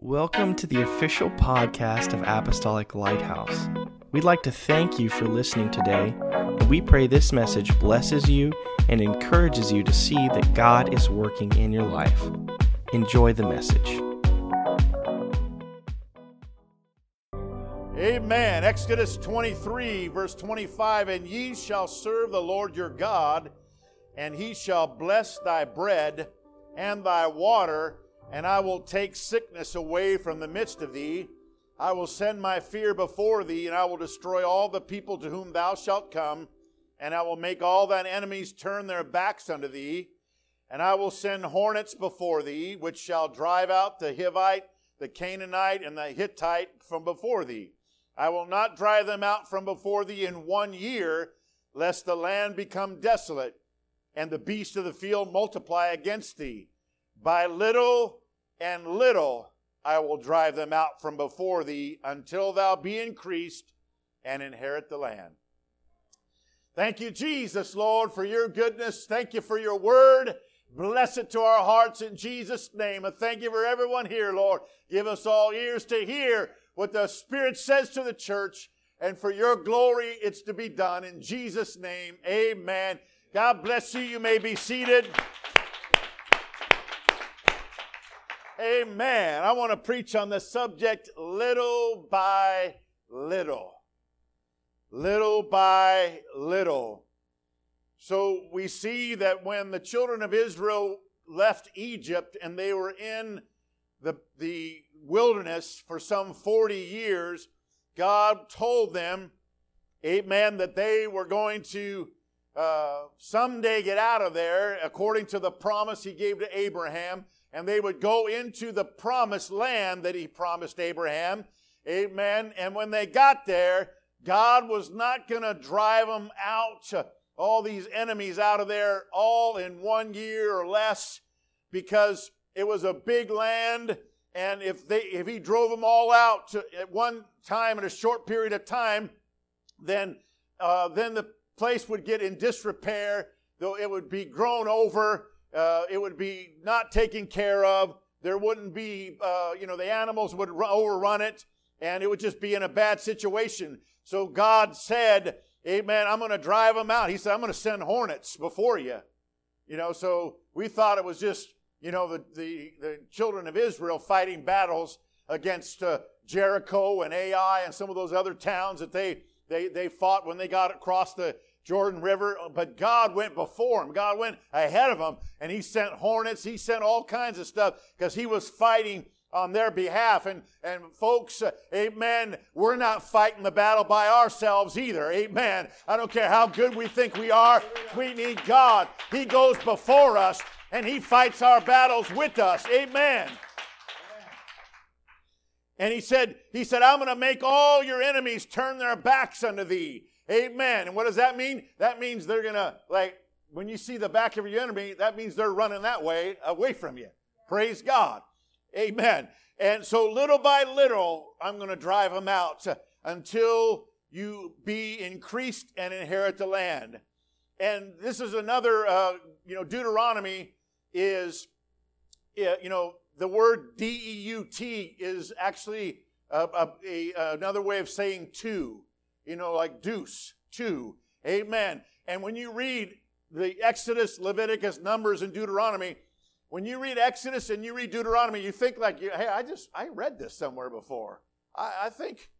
Welcome to the official podcast of Apostolic Lighthouse. We'd like to thank you for listening today, and we pray this message blesses you and encourages you to see that God is working in your life. Enjoy the message. Amen. Exodus 23, verse 25 And ye shall serve the Lord your God, and he shall bless thy bread and thy water, and I will take sickness away from the midst of thee. I will send my fear before thee, and I will destroy all the people to whom thou shalt come, and I will make all thine enemies turn their backs unto thee. And I will send hornets before thee, which shall drive out the Hivite, the Canaanite, and the Hittite from before thee. I will not drive them out from before thee in one year, lest the land become desolate, and the beasts of the field multiply against thee. By little and little I will drive them out from before thee, until thou be increased and inherit the land. Thank you, Jesus, Lord, for your goodness. Thank you for your word. Bless it to our hearts in Jesus' name. And thank you for everyone here, Lord. Give us all ears to hear what the Spirit says to the church. And for your glory, it's to be done. In Jesus' name, amen. God bless you. You may be seated. Amen. I want to preach on the subject little by little. Little by little. So we see that when the children of Israel left Egypt and they were in the, the wilderness for some 40 years, God told them, amen, that they were going to uh, someday get out of there according to the promise he gave to Abraham and they would go into the promised land that he promised Abraham. Amen. And when they got there, God was not going to drive them out, all these enemies out of there, all in one year or less, because it was a big land. And if they, if he drove them all out to, at one time in a short period of time, then, uh, then the place would get in disrepair. Though it would be grown over uh, it would be not taken care of. There wouldn't be, uh, you know, the animals would overrun it, and it would just be in a bad situation. So God said, Amen, I'm going to drive them out. He said, I'm going to send hornets before you. You know, so we thought it was just, you know, the, the, the children of Israel fighting battles against uh, Jericho and Ai and some of those other towns that they, they, they fought when they got across the, Jordan River, but God went before him. God went ahead of him, and he sent hornets. He sent all kinds of stuff because he was fighting on their behalf. And, and folks, uh, amen, we're not fighting the battle by ourselves either. Amen. I don't care how good we think we are. We need God. He goes before us and he fights our battles with us. Amen. And he said, he said, I'm going to make all your enemies turn their backs unto thee. Amen. And what does that mean? That means they're going to, like, when you see the back of your enemy, that means they're running that way, away from you. Praise God. Amen. And so little by little, I'm going to drive them out until you be increased and inherit the land. And this is another, uh, you know, Deuteronomy is, you know, the word D E U T is actually a, a, a, another way of saying two you know, like deuce, two. Amen. And when you read the Exodus, Leviticus, Numbers, and Deuteronomy, when you read Exodus and you read Deuteronomy, you think like, hey, I just, I read this somewhere before. I, I think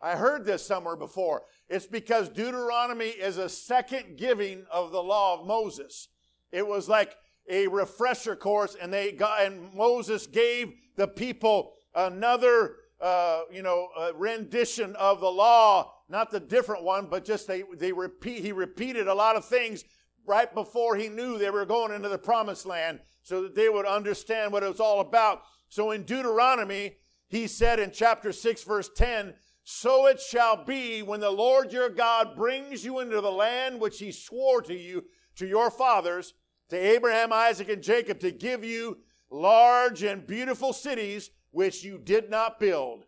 I heard this somewhere before. It's because Deuteronomy is a second giving of the law of Moses. It was like a refresher course, and they got, and Moses gave the people another, uh, you know, rendition of the law not the different one, but just they, they repeat, he repeated a lot of things right before he knew they were going into the promised land so that they would understand what it was all about. So in Deuteronomy, he said in chapter 6, verse 10, So it shall be when the Lord your God brings you into the land which he swore to you, to your fathers, to Abraham, Isaac, and Jacob, to give you large and beautiful cities which you did not build,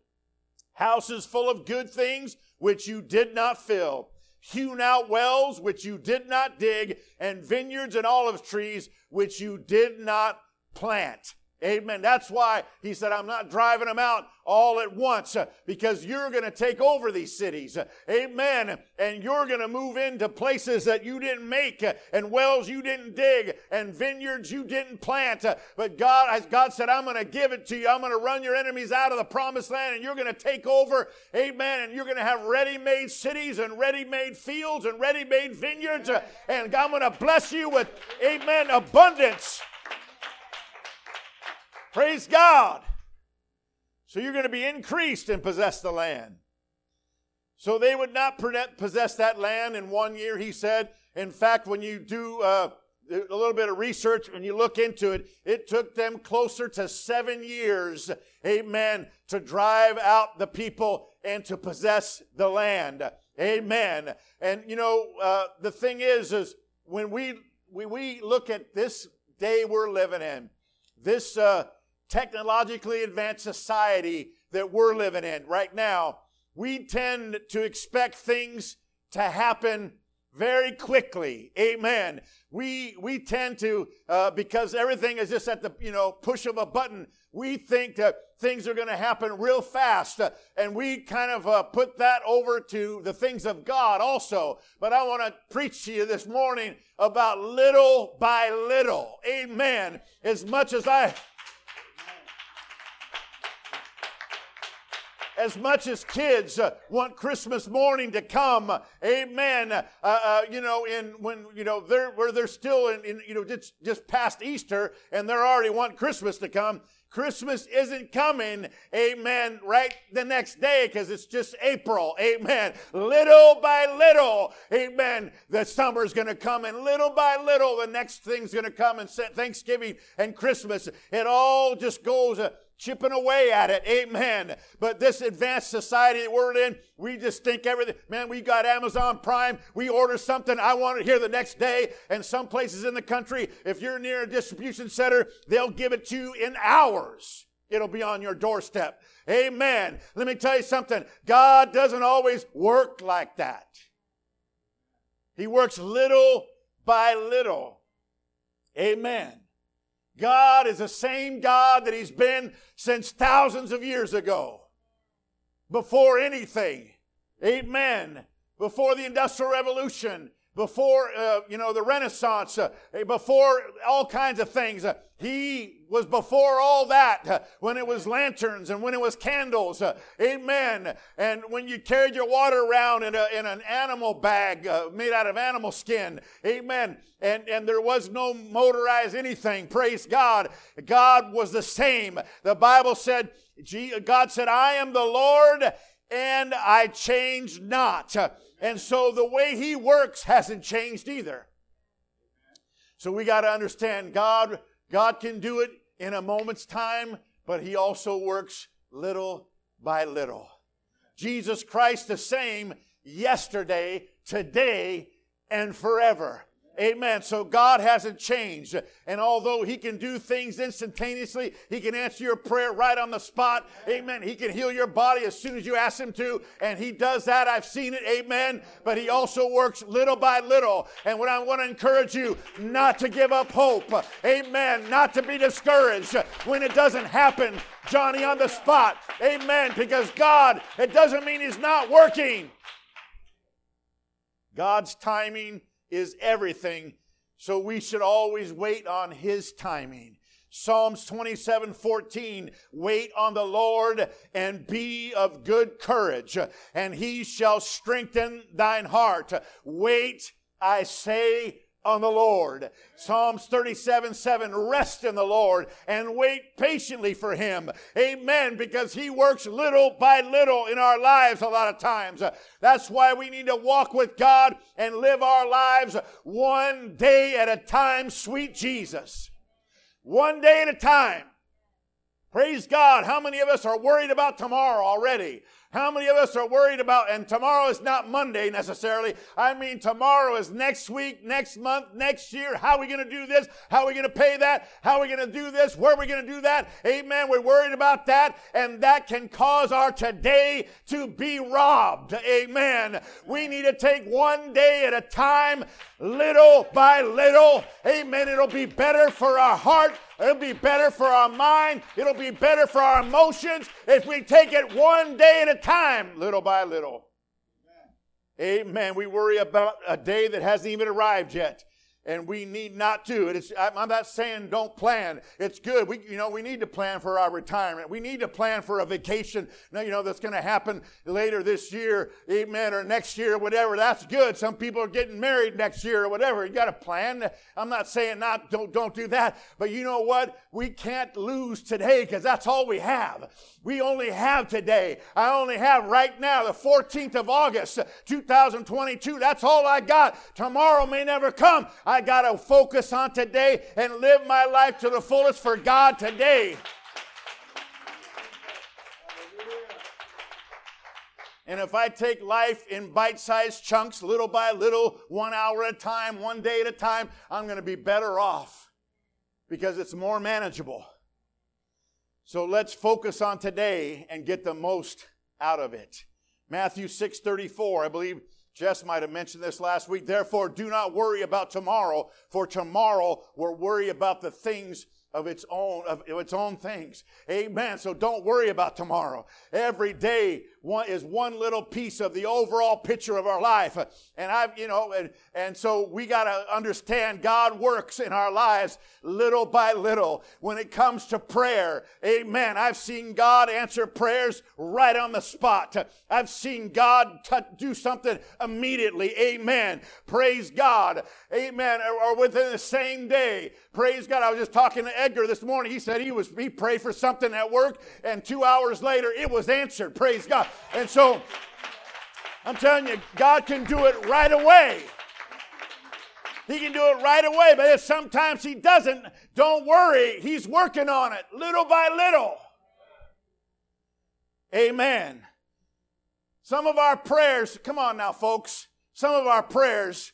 houses full of good things which you did not fill, hewn out wells which you did not dig, and vineyards and olive trees which you did not plant. Amen. That's why he said, I'm not driving them out all at once uh, because you're going to take over these cities. Amen. And you're going to move into places that you didn't make uh, and wells you didn't dig and vineyards you didn't plant. Uh, but God, as God said, I'm going to give it to you. I'm going to run your enemies out of the promised land and you're going to take over. Amen. And you're going to have ready made cities and ready made fields and ready made vineyards. And I'm going to bless you with, amen, abundance. Praise God. So you're going to be increased and possess the land. So they would not possess that land in one year, he said. In fact, when you do uh, a little bit of research and you look into it, it took them closer to seven years, amen, to drive out the people and to possess the land. Amen. And you know, uh, the thing is, is when we, we, we look at this day we're living in, this uh, technologically advanced society that we're living in right now, we tend to expect things to happen very quickly. Amen. We we tend to uh, because everything is just at the you know push of a button. We think that things are going to happen real fast, uh, and we kind of uh, put that over to the things of God also. But I want to preach to you this morning about little by little. Amen. As much as I as much as kids uh, want Christmas morning to come, amen. Uh, uh, you know, in when you know they're where they're still in, in, you know just just past Easter, and they're already want Christmas to come. Christmas isn't coming, amen, right the next day because it's just April, amen. Little by little, amen, the summer's going to come, and little by little, the next thing's going to come, and Thanksgiving and Christmas. It all just goes. Uh, chipping away at it. Amen. But this advanced society that we're in, we just think everything, man, we got Amazon Prime. We order something. I want it here the next day. And some places in the country, if you're near a distribution center, they'll give it to you in hours. It'll be on your doorstep. Amen. Let me tell you something. God doesn't always work like that. He works little by little. Amen. God is the same God that He's been since thousands of years ago. Before anything. Amen. Before the Industrial Revolution. Before, uh, you know, the Renaissance. Uh, before all kinds of things. Uh, he was before all that uh, when it was lanterns and when it was candles. Uh, amen. And when you carried your water around in, a, in an animal bag uh, made out of animal skin. Amen. And, and there was no motorized anything. Praise God. God was the same. The Bible said, God said, I am the Lord and I change not. And so the way he works hasn't changed either. So we got to understand God God can do it in a moment's time, but He also works little by little. Jesus Christ the same yesterday, today, and forever. Amen. So God hasn't changed. And although He can do things instantaneously, He can answer your prayer right on the spot. Amen. He can heal your body as soon as you ask Him to. And He does that. I've seen it. Amen. But He also works little by little. And what I want to encourage you, not to give up hope. Amen. Not to be discouraged when it doesn't happen. Johnny on the spot. Amen. Because God, it doesn't mean He's not working. God's timing is everything, so we should always wait on His timing. Psalms 27 14, wait on the Lord and be of good courage, and he shall strengthen thine heart. Wait, I say, on the Lord. Psalms 37 7, rest in the Lord and wait patiently for Him. Amen. Because He works little by little in our lives a lot of times. That's why we need to walk with God and live our lives one day at a time, sweet Jesus. One day at a time. Praise God. How many of us are worried about tomorrow already? How many of us are worried about, and tomorrow is not Monday necessarily. I mean, tomorrow is next week, next month, next year. How are we going to do this? How are we going to pay that? How are we going to do this? Where are we going to do that? Amen. We're worried about that, and that can cause our today to be robbed. Amen. We need to take one day at a time, little by little. Amen. It'll be better for our heart It'll be better for our mind. It'll be better for our emotions if we take it one day at a time, little by little. Amen. We worry about a day that hasn't even arrived yet and we need not to. It's, I'm not saying don't plan. It's good. We, you know, we need to plan for our retirement. We need to plan for a vacation, Now, you know, that's going to happen later this year, amen, or next year, whatever. That's good. Some people are getting married next year or whatever. You got to plan. I'm not saying not, don't, don't do that. But you know what? We can't lose today because that's all we have. We only have today. I only have right now, the 14th of August, 2022. That's all I got. Tomorrow may never come. I got to focus on today and live my life to the fullest for God today. And if I take life in bite sized chunks, little by little, one hour at a time, one day at a time, I'm going to be better off because it's more manageable. So let's focus on today and get the most out of it. Matthew 6:34, I believe Jess might have mentioned this last week. Therefore, do not worry about tomorrow, for tomorrow will worry about the things of its own of its own things. Amen. So don't worry about tomorrow. Every day one is one little piece of the overall picture of our life. And I've, you know, and, and so we got to understand God works in our lives little by little. When it comes to prayer, amen. I've seen God answer prayers right on the spot. I've seen God t- do something immediately. Amen. Praise God. Amen. Or, or within the same day. Praise God. I was just talking to Edgar this morning. He said he was, he prayed for something at work and two hours later it was answered. Praise God. And so I'm telling you, God can do it right away. He can do it right away, but if sometimes He doesn't, don't worry. He's working on it little by little. Amen. Some of our prayers, come on now, folks. Some of our prayers,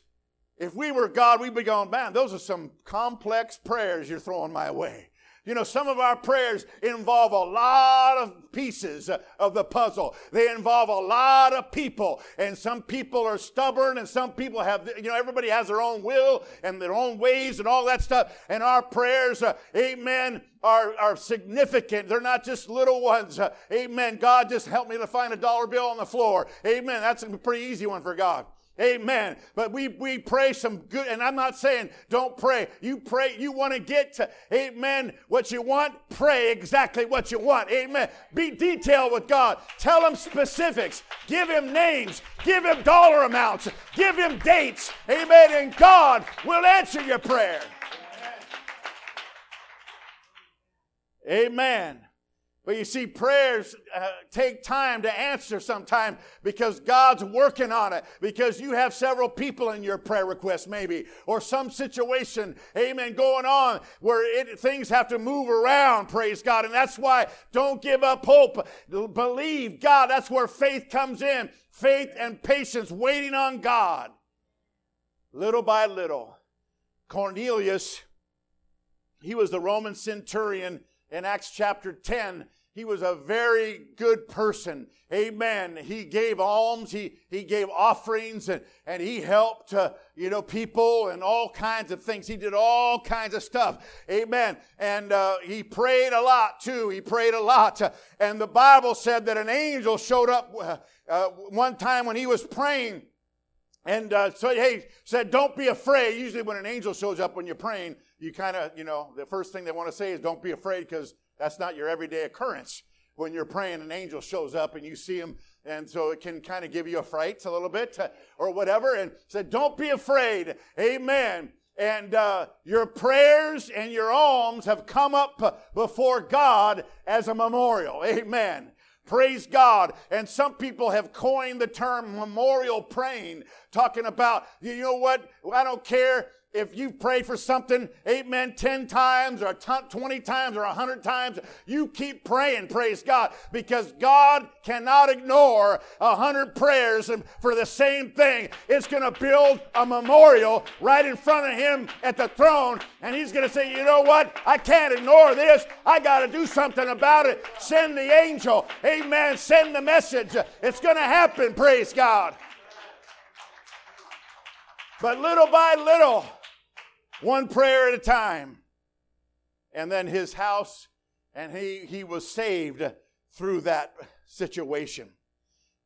if we were God, we'd be going, man, those are some complex prayers you're throwing my way. You know, some of our prayers involve a lot of pieces of the puzzle. They involve a lot of people. And some people are stubborn and some people have, you know, everybody has their own will and their own ways and all that stuff. And our prayers, uh, amen, are, are significant. They're not just little ones. Uh, amen. God, just help me to find a dollar bill on the floor. Amen. That's a pretty easy one for God. Amen. But we, we pray some good, and I'm not saying don't pray. You pray, you want to get to, amen, what you want, pray exactly what you want. Amen. Be detailed with God. Tell him specifics. Give him names. Give him dollar amounts. Give him dates. Amen. And God will answer your prayer. Amen. But you see, prayers uh, take time to answer sometimes because God's working on it. Because you have several people in your prayer request, maybe, or some situation, amen, going on where it, things have to move around, praise God. And that's why don't give up hope. Believe God. That's where faith comes in. Faith and patience, waiting on God. Little by little. Cornelius, he was the Roman centurion in Acts chapter 10 he was a very good person. Amen. He gave alms, he, he gave offerings, and, and he helped, uh, you know, people and all kinds of things. He did all kinds of stuff. Amen. And uh, he prayed a lot too. He prayed a lot. and the Bible said that an angel showed up uh, uh one time when he was praying. And uh, so, he said, don't be afraid. Usually, when an angel shows up when you're praying, you kind of, you know, the first thing they want to say is, don't be afraid because that's not your everyday occurrence. When you're praying, an angel shows up and you see him, and so it can kind of give you a fright a little bit uh, or whatever. And said, Don't be afraid. Amen. And uh, your prayers and your alms have come up before God as a memorial. Amen. Praise God. And some people have coined the term memorial praying, talking about, you know what? I don't care if you pray for something, amen, 10 times or 20 times or 100 times, you keep praying, praise God, because God cannot ignore 100 prayers for the same thing. It's going to build a memorial right in front of Him at the throne, and He's going to say, you know what? I can't ignore this. I got to do something about it. Send the angel, amen, send the message. It's going to happen, praise God. But little by little, one prayer at a time. and then his house, and he, he was saved through that situation.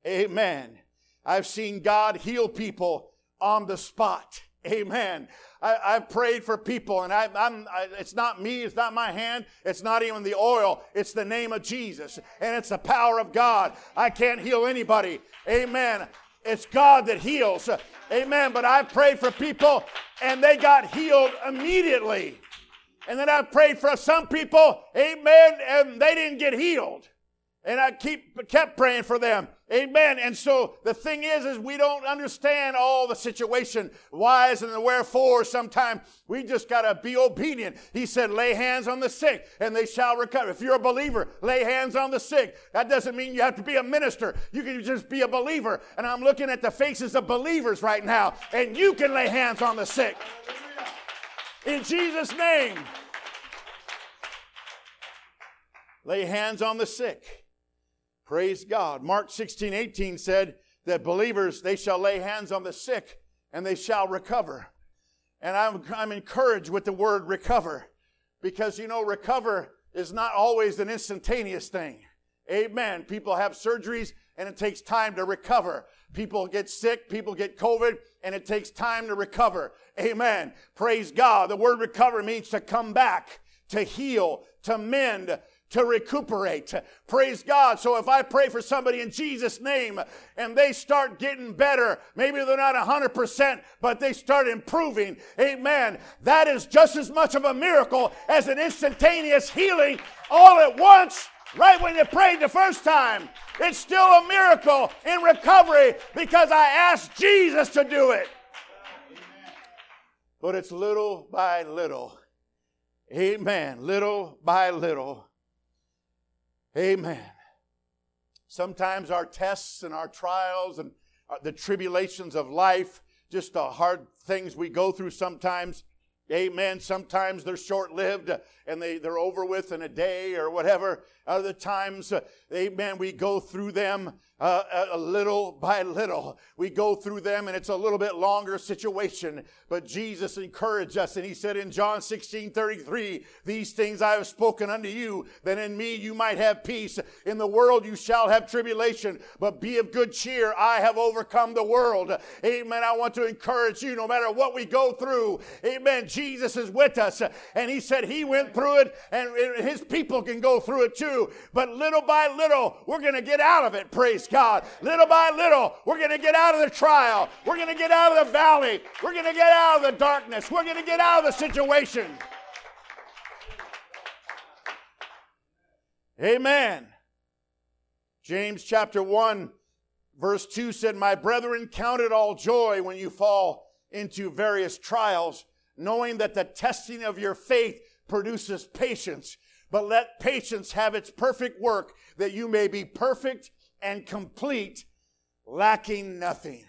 Amen. I've seen God heal people on the spot. Amen. I, have prayed for people, and I, am it's not me, it's not my hand, it's not even the oil, it's the name of Jesus, and it's the power of God. I can't heal anybody. Amen. It's God that heals. Amen. But I've prayed for people, and they got healed immediately. And then I prayed for some people, amen, and they didn't get healed. And I keep kept praying for them. Amen. And so the thing is, is we don't understand all the situation, whys and the wherefore. Sometimes we just gotta be obedient. He said, lay hands on the sick and they shall recover. If you're a believer, lay hands on the sick. That doesn't mean you have to be a minister. You can just be a believer. And I'm looking at the faces of believers right now, and you can lay hands on the sick. In Jesus' name. Lay hands on the sick. Praise God. Mark 16, 18 said that believers, they shall lay hands on the sick and they shall recover. And I'm, I'm encouraged with the word recover because, you know, recover is not always an instantaneous thing. Amen. People have surgeries and it takes time to recover. People get sick, people get COVID, and it takes time to recover. Amen. Praise God. The word recover means to come back, to heal, to mend, to recuperate. Praise God. So if I pray for somebody in Jesus' name and they start getting better, maybe they're not 100%, but they start improving, amen, that is just as much of a miracle as an instantaneous healing all at once, right when you prayed the first time. It's still a miracle in recovery because I asked Jesus to do it. But it's little by little. Amen. Little by little Amen. Sometimes our tests and our trials and uh, the tribulations of life, just the hard things we go through sometimes, amen. Sometimes they're short lived and they, they're over with in a day or whatever. Other times, uh, amen, we go through them uh, a little by little. We go through them and it's a little bit longer situation. But Jesus encouraged us and he said in John 16 33, These things I have spoken unto you, that in me you might have peace. In the world you shall have tribulation, but be of good cheer. I have overcome the world. Amen. I want to encourage you no matter what we go through. Amen. Jesus is with us. And he said he went through it and his people can go through it too. But little by little, we're going to get out of it. Praise God. Little by little, we're going to get out of the trial. We're going to get out of the valley. We're going to get out of the darkness. We're going to get out of the situation. Amen. James chapter 1, verse 2 said, My brethren, count it all joy when you fall into various trials, knowing that the testing of your faith produces patience. But let patience have its perfect work, that you may be perfect and complete, lacking nothing.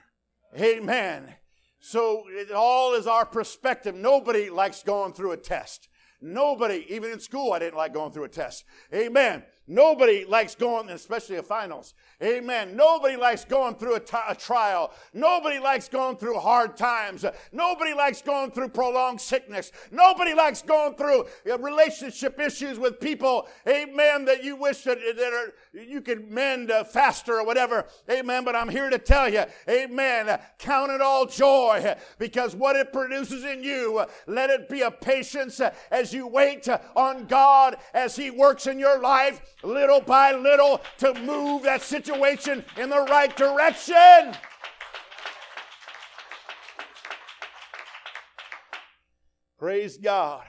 Amen. So it all is our perspective. Nobody likes going through a test. Nobody, even in school, I didn't like going through a test. Amen. Nobody likes going, especially a finals. Amen. Nobody likes going through a, t- a trial. Nobody likes going through hard times. Nobody likes going through prolonged sickness. Nobody likes going through uh, relationship issues with people. Amen. That you wish that, that are, you can mend uh, faster or whatever. Amen. But I'm here to tell you, amen. Count it all joy because what it produces in you, let it be a patience as you wait on God as He works in your life little by little to move that situation in the right direction. Praise God.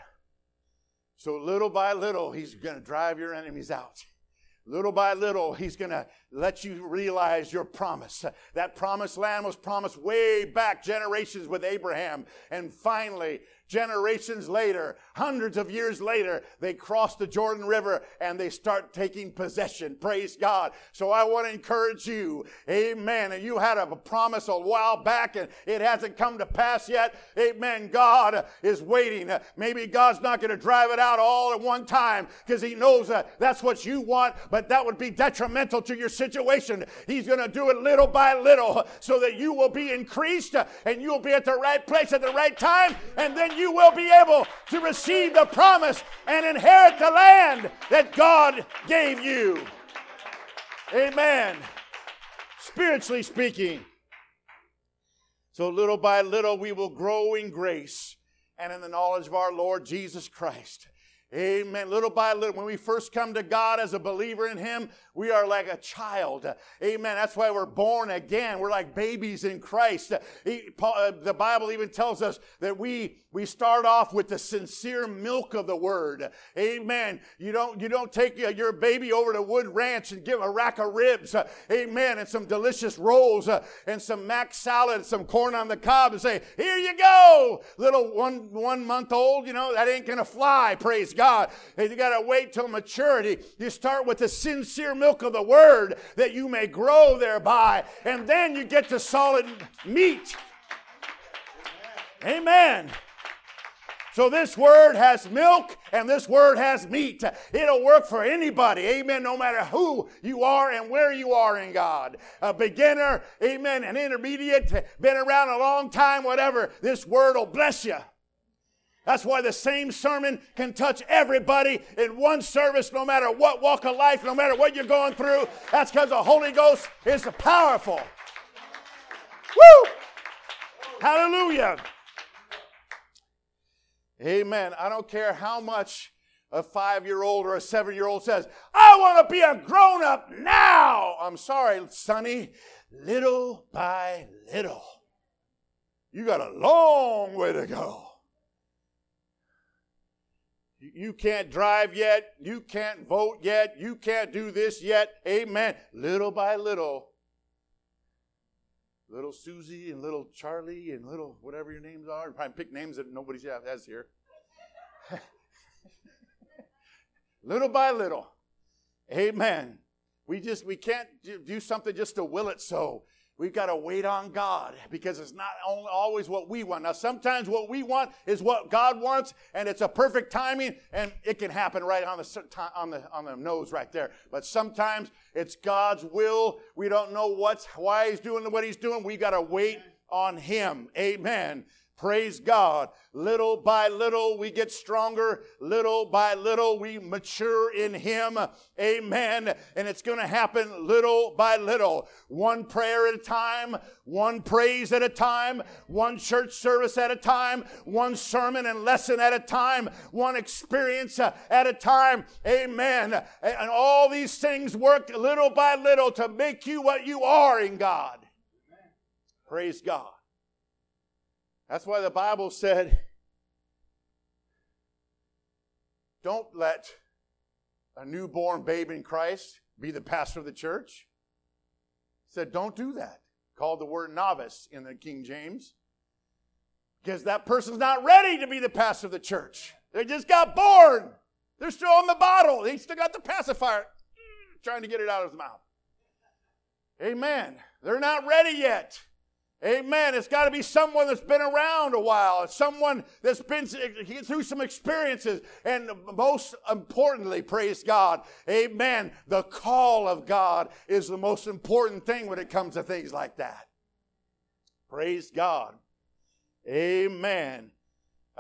So, little by little, He's going to drive your enemies out. Little by little, He's going to let you realize your promise. That promised land was promised way back generations with Abraham. And finally, generations later, hundreds of years later, they cross the Jordan River and they start taking possession. Praise God. So I want to encourage you. Amen. And you had a promise a while back and it hasn't come to pass yet. Amen. God is waiting. Maybe God's not going to drive it out all at one time because he knows that that's what you want, but that would be detrimental to your situation. He's going to do it little by little so that you will be increased and you'll be at the right place at the right time and then you will be able to receive the promise and inherit the land that God gave you. Amen. Spiritually speaking. So little by little we will grow in grace and in the knowledge of our Lord Jesus Christ. Amen. Little by little, when we first come to God as a believer in Him, we are like a child. Amen. That's why we're born again. We're like babies in Christ. Uh, the Bible even tells us that we we start off with the sincere milk of the word. Amen. You don't you don't take your baby over to Wood Ranch and give a rack of ribs. Amen. And some delicious rolls uh, and some mac salad, some corn on the cob, and say, "Here you go, little one one month old." You know that ain't gonna fly. Praise God. And you gotta wait till maturity. You start with the sincere milk of the word that you may grow thereby. And then you get to solid meat. Amen. So this word has milk and this word has meat. It'll work for anybody. Amen. No matter who you are and where you are in God. A beginner, amen, an intermediate, been around a long time, whatever. This word will bless you. That's why the same sermon can touch everybody in one service, no matter what walk of life, no matter what you're going through. That's because the Holy Ghost is powerful. Woo! Hallelujah. Amen. I don't care how much a five year old or a seven year old says, I want to be a grown up now. I'm sorry, Sonny. Little by little. You got a long way to go. You can't drive yet. You can't vote yet. You can't do this yet. Amen. Little by little. Little Susie and little Charlie and little whatever your names are. Probably pick names that nobody has here. little by little. Amen. We just we can't do something just to will it so. We've got to wait on God because it's not always what we want. Now, sometimes what we want is what God wants, and it's a perfect timing, and it can happen right on the on the on the nose right there. But sometimes it's God's will. We don't know what's why He's doing what He's doing. We got to wait on Him. Amen. Praise God. Little by little we get stronger. Little by little we mature in Him. Amen. And it's going to happen little by little. One prayer at a time, one praise at a time, one church service at a time, one sermon and lesson at a time, one experience uh, at a time. Amen. And all these things work little by little to make you what you are in God. Praise God. That's why the Bible said, don't let a newborn babe in Christ be the pastor of the church. He said, don't do that. Called the word novice in the King James. Because that person's not ready to be the pastor of the church. They just got born. They're still on the bottle. They still got the pacifier mm, trying to get it out of his mouth. Amen. They're not ready yet. Amen. It's got to be someone that's been around a while, someone that's been through some experiences. And most importantly, praise God, amen, the call of God is the most important thing when it comes to things like that. Praise God. Amen.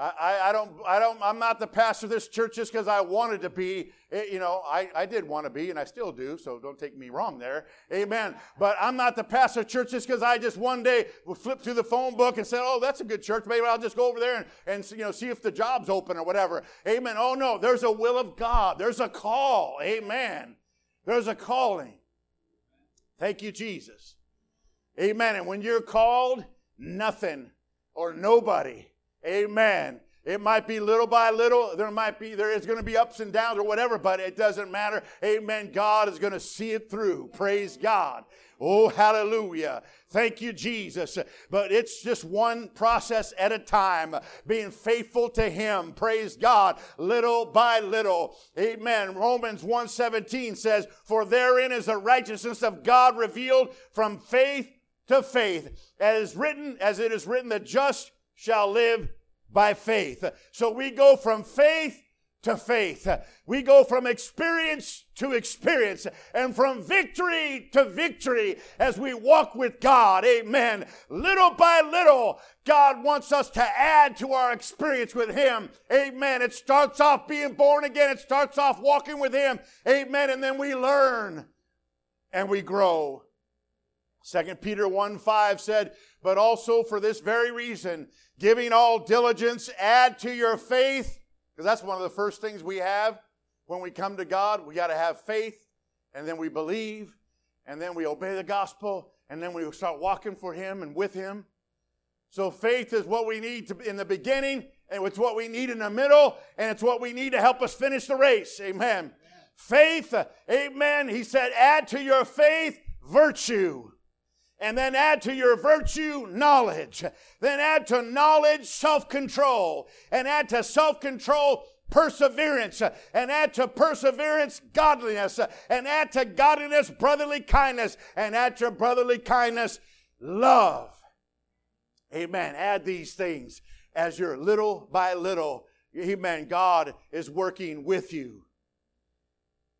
I, I, don't, I don't, I'm not the pastor of this church just because I wanted to be. Eh, you know, I, I did want to be, and I still do, so don't take me wrong there. Amen. But I'm not the pastor of church just because I just one day would flip through the phone book and said, oh, that's a good church. Maybe I'll just go over there and, and, you know, see if the job's open or whatever. Amen. Oh, no, there's a will of God. There's a call. Amen. There's a calling. Thank you, Jesus. Amen. And when you're called, nothing or nobody Amen. It might be little by little. There might be, there is going to be ups and downs or whatever, but it doesn't matter. Amen. God is going to see it through. Praise God. Oh, hallelujah. Thank you, Jesus. But it's just one process at a time, being faithful to Him. Praise God. Little by little. Amen. Romans 1.17 says, For therein is the righteousness of God revealed from faith to faith. As written, as it is written, the just shall live by faith. So we go from faith to faith. We go from experience to experience and from victory to victory as we walk with God. Amen. Little by little, God wants us to add to our experience with Him. Amen. It starts off being born again. It starts off walking with Him. Amen. And then we learn and we grow. Second Peter 1 5 said, But also for this very reason, giving all diligence, add to your faith because that's one of the first things we have when we come to God. We got to have faith, and then we believe, and then we obey the gospel, and then we start walking for Him and with Him. So faith is what we need to, in the beginning, and it's what we need in the middle, and it's what we need to help us finish the race. Amen. amen. Faith, amen. He said, add to your faith virtue and then add to your virtue knowledge. Then add to knowledge self control, and add to self control perseverance, and add to perseverance godliness, and add to godliness brotherly kindness, and add to brotherly kindness love. Amen. Add these things as you're little by little. Amen. God is working with you.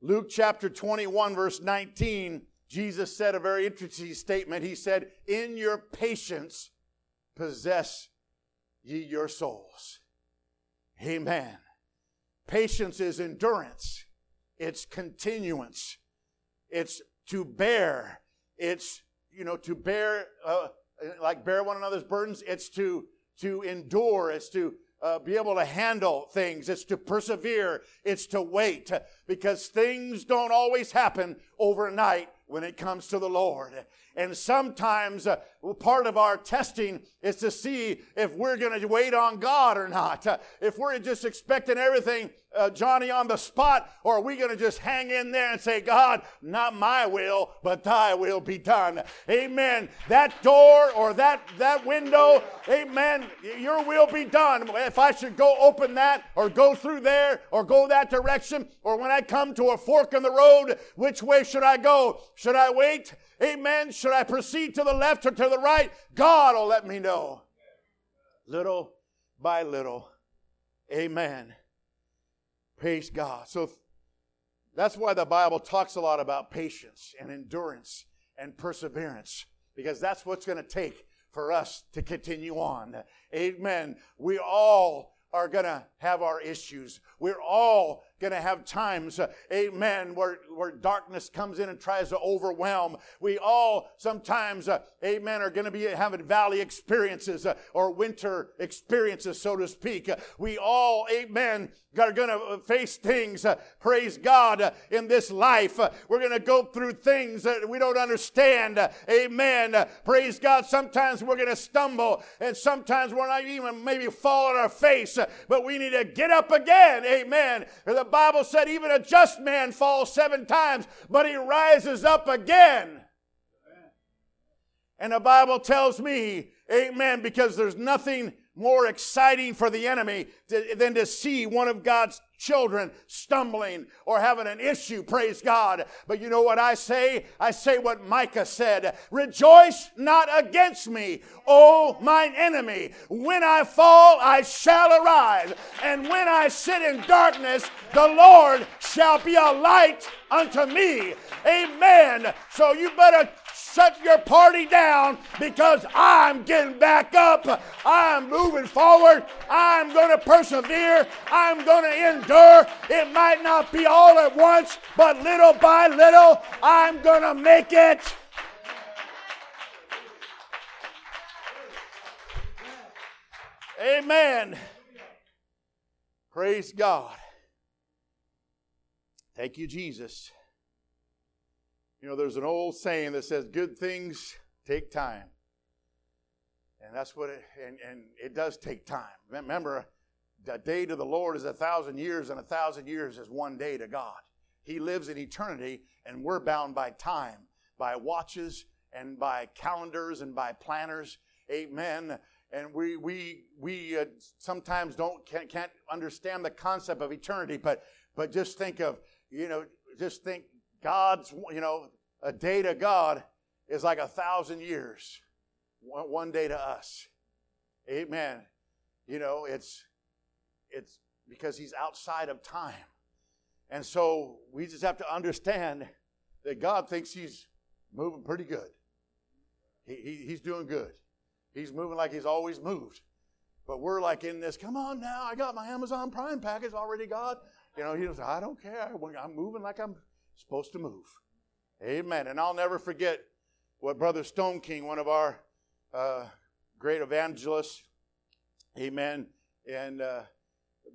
Luke chapter 21, verse 19 Jesus said a very interesting statement. He said, In your patience, possess ye your souls. Amen. Patience is endurance, it's continuance, it's to bear, it's, you know, to bear, uh, like bear one another's burdens, it's to, to endure, it's to uh, be able to handle things. It's to persevere. It's to wait because things don't always happen overnight when it comes to the Lord. And sometimes uh, part of our testing is to see if we're going to wait on God or not. Uh, if we're just expecting everything uh, Johnny on the spot, or are we going to just hang in there and say, God, not my will, but thy will be done? Amen. That door or that, that window, amen, your will be done. If I should go open that or go through there or go that direction, or when I come to a fork in the road, which way should I go? Should I wait? Amen. Should I proceed to the left or to the right? God will let me know. Little by little. Amen. Praise God. So that's why the Bible talks a lot about patience and endurance and perseverance, because that's what's going to take for us to continue on. Amen. We all are going to have our issues. We're all going to have times, uh, amen, where, where darkness comes in and tries to overwhelm. We all sometimes, uh, amen, are going to be having valley experiences uh, or winter experiences, so to speak. Uh, we all, amen, are going to uh, face things, uh, praise God, in this life. we're going to go through things that we don't understand. amen. praise God. Sometimes we're going to stumble and sometimes we're not even maybe fall on our face, but we need to get up again. Amen. The Bible said even a just man falls seven times, but he rises up again. And the Bible tells me, amen, because there's nothing more exciting for the enemy to, than to see one of God's children stumbling or having an issue, praise God. But you know what I say? I say what Micah said Rejoice not against me, O mine enemy. When I fall, I shall arise. And when I sit in darkness, the Lord shall be a light unto me. Amen. So you better shut your party down because I'm getting back up. I'm moving forward. I'm going to persevere. I'm going to endure. It might not be all at once, but little by little, I'm going to make it. Amen. Praise God. Thank you, Jesus. You know, there's an old saying that says, good things take time. And that's what it, and, and it does take time. Remember, the day to the Lord is a thousand years, and a thousand years is one day to God. He lives in eternity, and we're bound by time, by watches, and by calendars, and by planners. Amen. And we we we uh, sometimes don't can't, can't understand the concept of eternity, but but just think of you know just think God's, you know, a day to God is like a thousand years, one day to us. Amen. You know, it's, it's because he's outside of time. And so we just have to understand that God thinks he's moving pretty good. He, he, he's doing good. He's moving like he's always moved. But we're like in this, come on now, I got my Amazon Prime package already, God. You know, he was, I don't care. I'm moving like I'm supposed to move. Amen. And I'll never forget what Brother Stoneking, one of our uh, great evangelists, amen, and uh,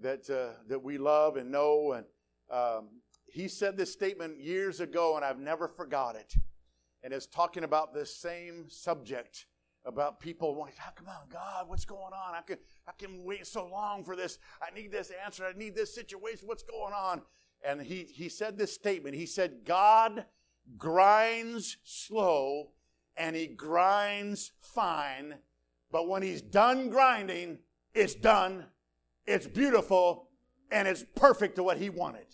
that, uh, that we love and know. And um, he said this statement years ago, and I've never forgot it. And it's talking about this same subject about people wanting, oh, come on, God, what's going on? I can, I can wait so long for this. I need this answer. I need this situation. What's going on? And he, he said this statement. He said, God grinds slow and he grinds fine, but when he's done grinding, it's done, it's beautiful, and it's perfect to what he wanted.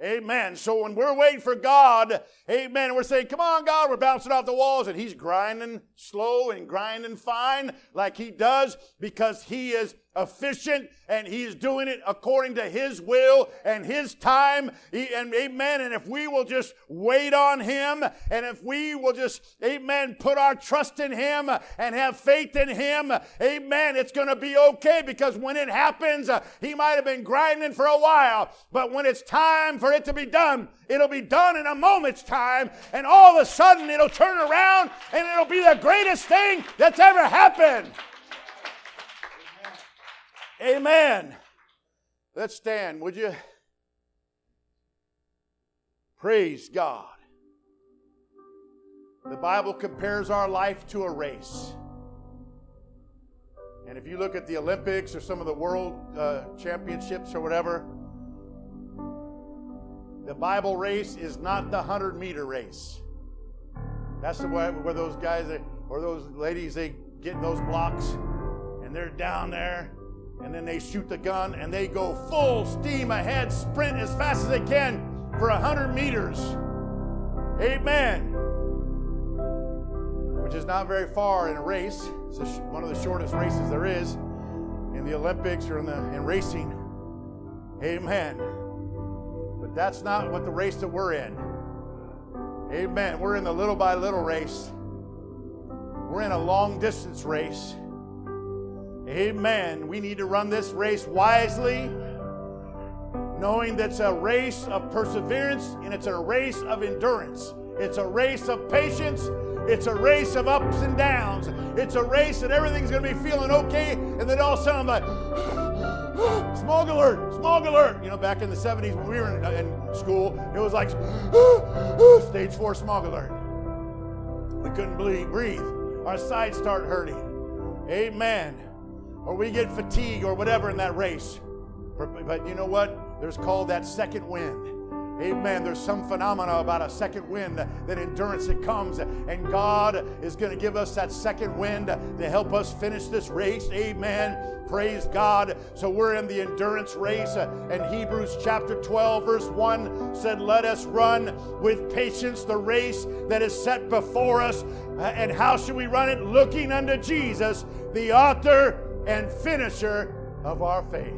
Amen. So when we're waiting for God, amen, we're saying, come on, God, we're bouncing off the walls, and He's grinding slow and grinding fine like He does because He is efficient and he's doing it according to his will and his time. He, and amen. And if we will just wait on him and if we will just, amen, put our trust in him and have faith in him, amen, it's going to be okay because when it happens, he might have been grinding for a while, but when it's time for it to be done, it'll be done in a moment's time and all of a sudden it'll turn around and it'll be the greatest thing that's ever happened. Amen. Let's stand, would you? Praise God. The Bible compares our life to a race. And if you look at the Olympics or some of the world uh, championships or whatever, the Bible race is not the 100 meter race. That's the way where those guys or those ladies they get in those blocks and they're down there and then they shoot the gun and they go full steam ahead, sprint as fast as they can for 100 meters. Amen. Which is not very far in a race. It's one of the shortest races there is in the Olympics or in, the, in racing. Amen. But that's not what the race that we're in. Amen. We're in the little by little race. We're in a long distance race. Amen. We need to run this race wisely, knowing that it's a race of perseverance and it's a race of endurance. It's a race of patience. It's a race of ups and downs. It's a race that everything's going to be feeling okay, and then all of a sudden I'm like, smog alert, smog alert. You know, back in the 70s when we were in, in school, it was like stage four smog alert. We couldn't breathe. Our sides start hurting. Amen or we get fatigue or whatever in that race. But you know what? There's called that second wind. Amen. There's some phenomena about a second wind, that endurance that comes, and God is going to give us that second wind to help us finish this race. Amen. Praise God. So we're in the endurance race, and Hebrews chapter 12, verse 1 said, Let us run with patience the race that is set before us. And how should we run it? Looking unto Jesus, the author and finisher of our faith.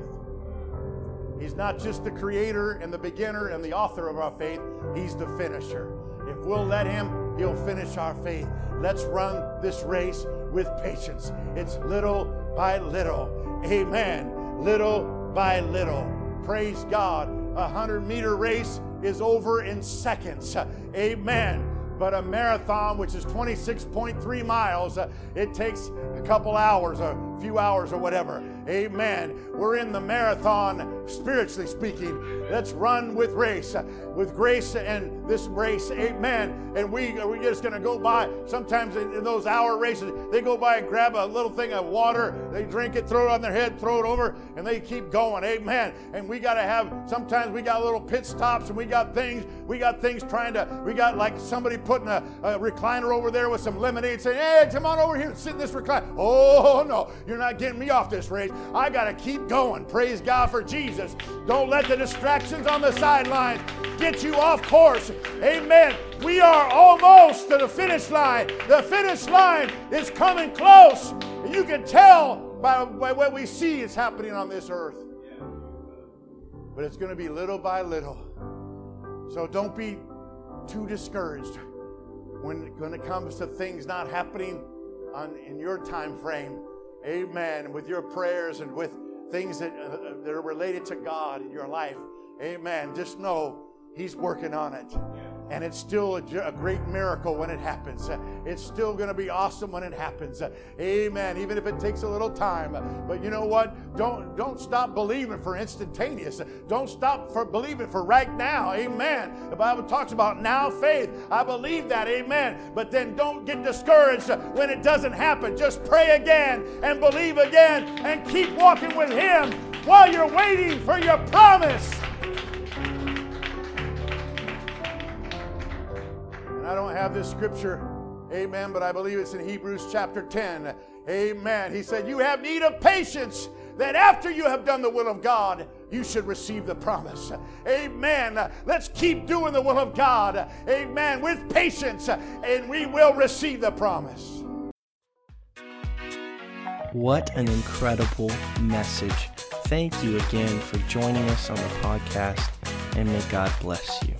He's not just the creator and the beginner and the author of our faith, He's the finisher. If we'll let Him, He'll finish our faith. Let's run this race with patience. It's little by little. Amen. Little by little. Praise God. A hundred meter race is over in seconds. Amen but a marathon, which is 26.3 miles, it takes a couple hours, few hours, or whatever. Amen. We're in the marathon, spiritually speaking. Let's run with race, with grace and this race. Amen. And we, we're just going to go by. Sometimes in, in, those hour races, they go by and grab a little thing of water, they drink it, throw it on their head, throw it over, and they keep going. Amen. And we got to have, sometimes we got little pit stops and we got things, we got things trying to, we got like somebody putting a, a recliner over there with some lemonade saying, hey, come on over here, sit in this recliner. Oh, no, you're not getting me off this race. I got to keep going. Praise God for Jesus. Don't let the distractions on the sideline get you off course. Amen. We are almost to the finish line. The finish line is coming close. And you can tell by, by what we see is happening on this earth. but it's going to be little by little. So don't be too discouraged when, when it comes to things not happening on, in your time frame. Amen. With your prayers and with things that, uh, that are related to God in your life. Amen. Just know He's working on it. And it's still a, a great miracle when it happens. It's still going to be awesome when it happens. Amen. Even if it takes a little time. But you know what? Don't don't stop believing for instantaneous. Don't stop for believing for right now. Amen. The Bible talks about now faith. I believe that. Amen. But then don't get discouraged when it doesn't happen. Just pray again and believe again and keep walking with Him while you're waiting for your promise. I don't have this scripture, amen, but I believe it's in Hebrews chapter 10. Amen. He said, You have need of patience that after you have done the will of God, you should receive the promise. Amen. Let's keep doing the will of God. Amen. With patience, and we will receive the promise. What an incredible message. Thank you again for joining us on the podcast, and may God bless you.